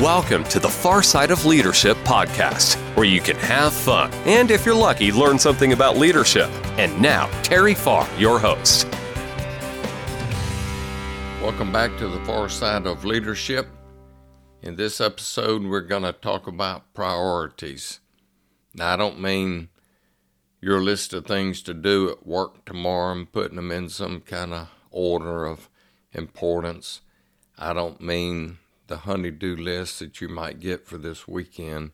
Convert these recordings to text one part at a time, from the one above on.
Welcome to the Far Side of Leadership podcast, where you can have fun and, if you're lucky, learn something about leadership. And now, Terry Farr, your host. Welcome back to the Far Side of Leadership. In this episode, we're going to talk about priorities. Now, I don't mean your list of things to do at work tomorrow and putting them in some kind of order of importance. I don't mean the honeydew list that you might get for this weekend.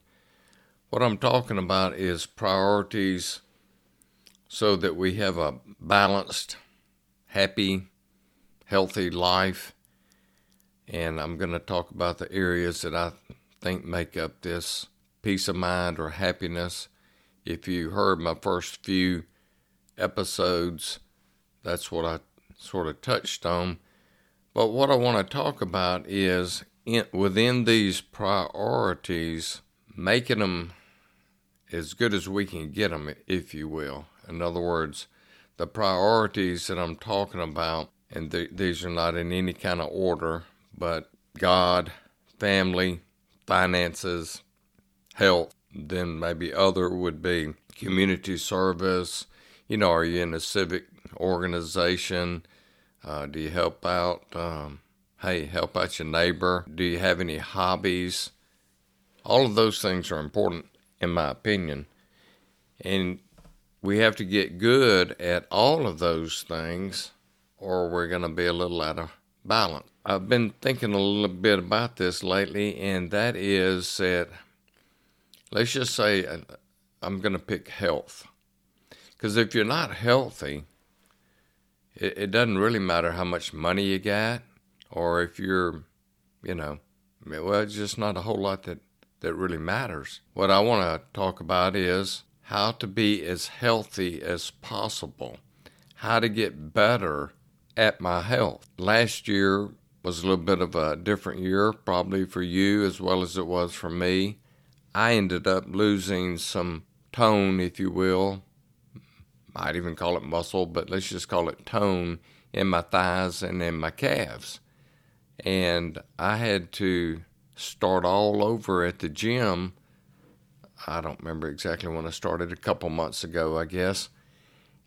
What I'm talking about is priorities so that we have a balanced, happy, healthy life. And I'm going to talk about the areas that I think make up this peace of mind or happiness. If you heard my first few episodes, that's what I sort of touched on. But what I want to talk about is in, within these priorities, making them as good as we can get them, if you will. In other words, the priorities that I'm talking about, and th- these are not in any kind of order, but God, family, finances, health, then maybe other would be community service. You know, are you in a civic organization? Uh, do you help out? Um, hey, help out your neighbor? Do you have any hobbies? All of those things are important, in my opinion. And we have to get good at all of those things, or we're going to be a little out of balance. I've been thinking a little bit about this lately, and that is that let's just say uh, I'm going to pick health. Because if you're not healthy, it, it doesn't really matter how much money you got or if you're, you know, well, it's just not a whole lot that, that really matters. What I want to talk about is how to be as healthy as possible, how to get better at my health. Last year was a little bit of a different year, probably for you as well as it was for me. I ended up losing some tone, if you will. Might even call it muscle, but let's just call it tone in my thighs and in my calves and I had to start all over at the gym. I don't remember exactly when I started, a couple months ago, I guess.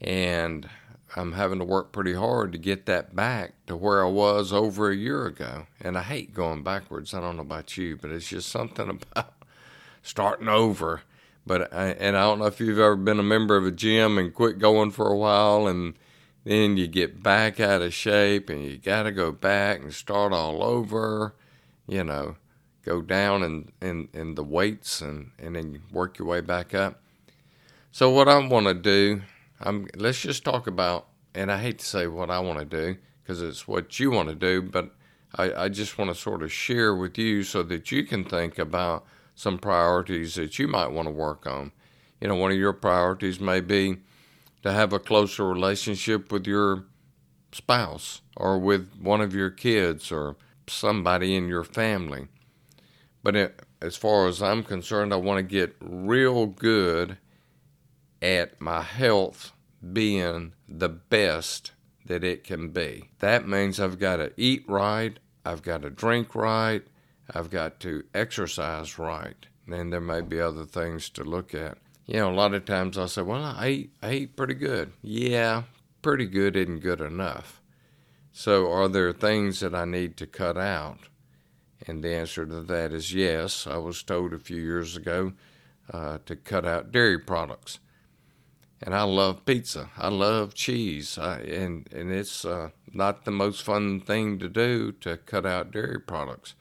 And I'm having to work pretty hard to get that back to where I was over a year ago. And I hate going backwards. I don't know about you, but it's just something about starting over. But I, and I don't know if you've ever been a member of a gym and quit going for a while and then you get back out of shape and you got to go back and start all over, you know, go down in, in, in the weights and, and then work your way back up. So, what I want to do, I'm, let's just talk about, and I hate to say what I want to do because it's what you want to do, but I, I just want to sort of share with you so that you can think about some priorities that you might want to work on. You know, one of your priorities may be, to have a closer relationship with your spouse or with one of your kids or somebody in your family. But it, as far as I'm concerned, I want to get real good at my health being the best that it can be. That means I've got to eat right, I've got to drink right, I've got to exercise right. And there may be other things to look at you know, a lot of times I'll say, well, I eat, I pretty good. Yeah, pretty good isn't good enough. So, are there things that I need to cut out? And the answer to that is yes. I was told a few years ago uh, to cut out dairy products. And I love pizza. I love cheese. I, and, and it's uh, not the most fun thing to do to cut out dairy products.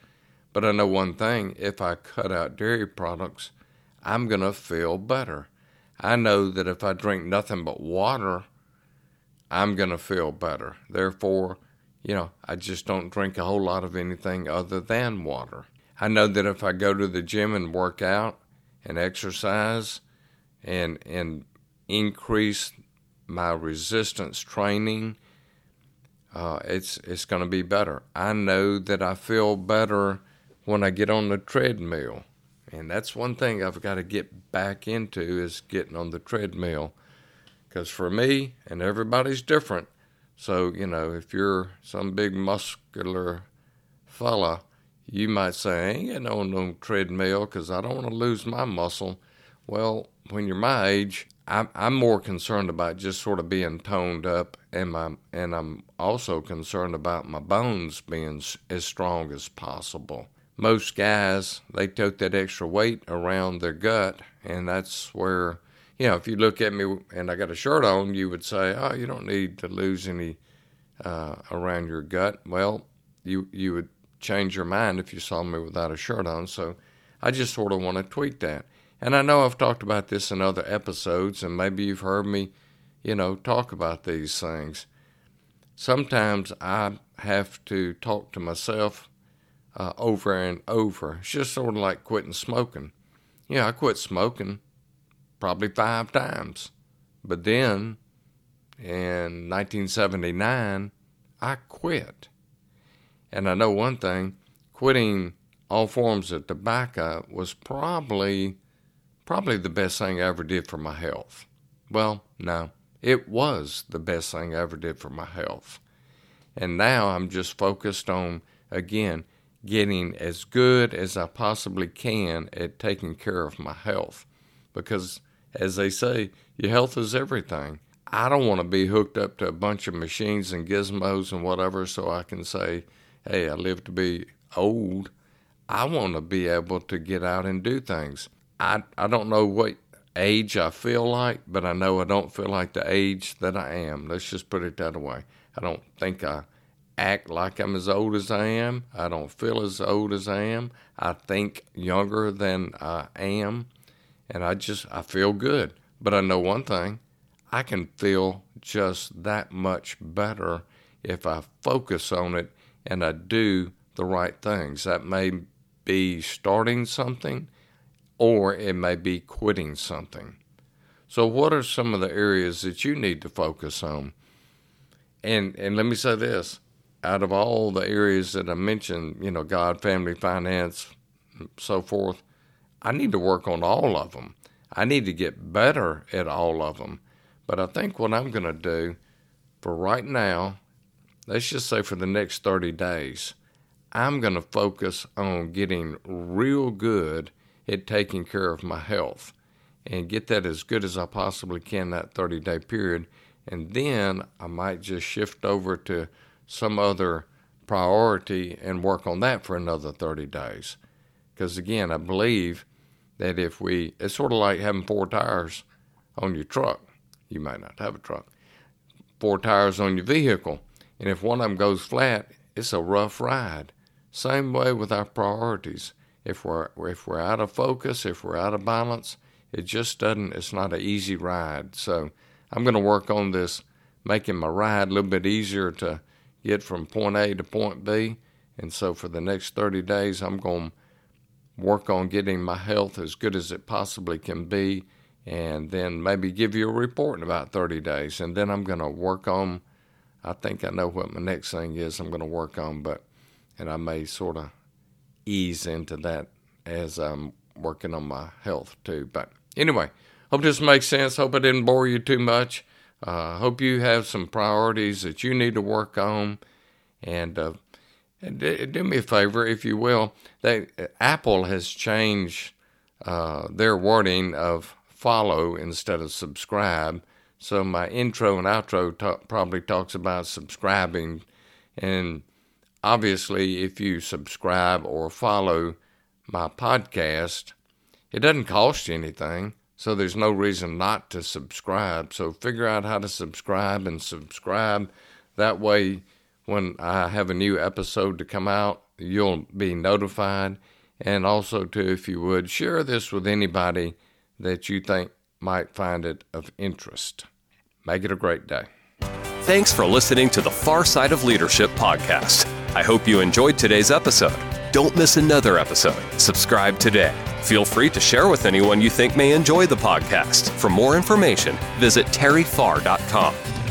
But I know one thing if I cut out dairy products, I'm going to feel better. I know that if I drink nothing but water, I'm going to feel better. Therefore, you know, I just don't drink a whole lot of anything other than water. I know that if I go to the gym and work out and exercise and and increase my resistance training, uh, it's it's going to be better. I know that I feel better when I get on the treadmill. And that's one thing I've got to get back into is getting on the treadmill. Because for me, and everybody's different, so, you know, if you're some big muscular fella, You might say, I ain't getting on no treadmill because I don't want to lose my muscle. Well, when you're my age, I'm, I'm more concerned about just sort of being toned up, and my and I'm also concerned about my bones being as strong as possible. Most guys they tote that extra weight around their gut, and that's where you know if you look at me and I got a shirt on, you would say, "Oh, you don't need to lose any uh, around your gut." Well, you you would change your mind if you saw me without a shirt on. So I just sort of want to tweak that. And I know I've talked about this in other episodes, and maybe you've heard me, you know, talk about these things. Sometimes I have to talk to myself uh, over and over. It's just sort of like quitting smoking. Yeah, I quit smoking probably five times. But then in 1979, I quit. And I know one thing quitting all forms of tobacco was probably probably the best thing I ever did for my health. Well, no, it was the best thing I ever did for my health. And now I'm just focused on, again, getting as good as I possibly can at taking care of my health. Because, as they say, your health is everything. I don't want to be hooked up to a bunch of machines and gizmos and whatever so I can say, hey, I live to be old. I want to be able to get out and do things. I, I don't know what age I feel like, but I know I don't feel like the age that I am. Let's just put it that way. I don't think I act like I'm as old as I am. I don't feel as old as I am. I think younger than I am. And I just, I feel good. But I know one thing I can feel just that much better if I focus on it and I do the right things. That may be starting something or it may be quitting something. So, what are some of the areas that you need to focus on? And and let me say this: out of all the areas that I mentioned, you know, God, family, finance, so forth, I need to work on all of them. I need to get better at all of them. But I think what I'm going to do for right now, let's just say for the next 30 days, I'm going to focus on getting real good at taking care of my health and get that as good as I possibly can that 30 day period. And then I might just shift over to some other priority and work on that for another 30 days. Because again, I believe that if we, it's sort of like having four tires on your truck. You might not have a truck, four tires on your vehicle. And if one of them goes flat, it's a rough ride. Same way with our priorities if we're if we're out of focus, if we're out of balance, it just doesn't. It's not an easy ride. So I'm going to work on this, making my ride a little bit easier to get from point A to point B. And so for the next 30 days, I'm going to work on getting my health as good as it possibly can be, and then maybe give you a report in about 30 days. And then I'm going to work on. I think I know what my next thing is. I'm going to work on, but and I may sort of ease into that as I'm working on my health too. But anyway, hope this makes sense. Hope I didn't bore you too much. Uh, hope you have some priorities that you need to work on, and, uh, and do me a favor, if you will. They, Apple has changed uh, their wording of follow instead of subscribe. So my intro and outro t- probably talks about subscribing, and obviously, if you subscribe or follow my podcast, it doesn't cost you anything. So there's no reason not to subscribe. So figure out how to subscribe and subscribe. That way, when I have a new episode to come out, you'll be notified. And also, too, if you would, share this with anybody that you think might find it of interest. Make it a great day. Thanks for listening to the Far Side of Leadership podcast. I hope you enjoyed today's episode. Don't miss another episode. Subscribe today. Feel free to share with anyone you think may enjoy the podcast. For more information, visit terryfarr.com.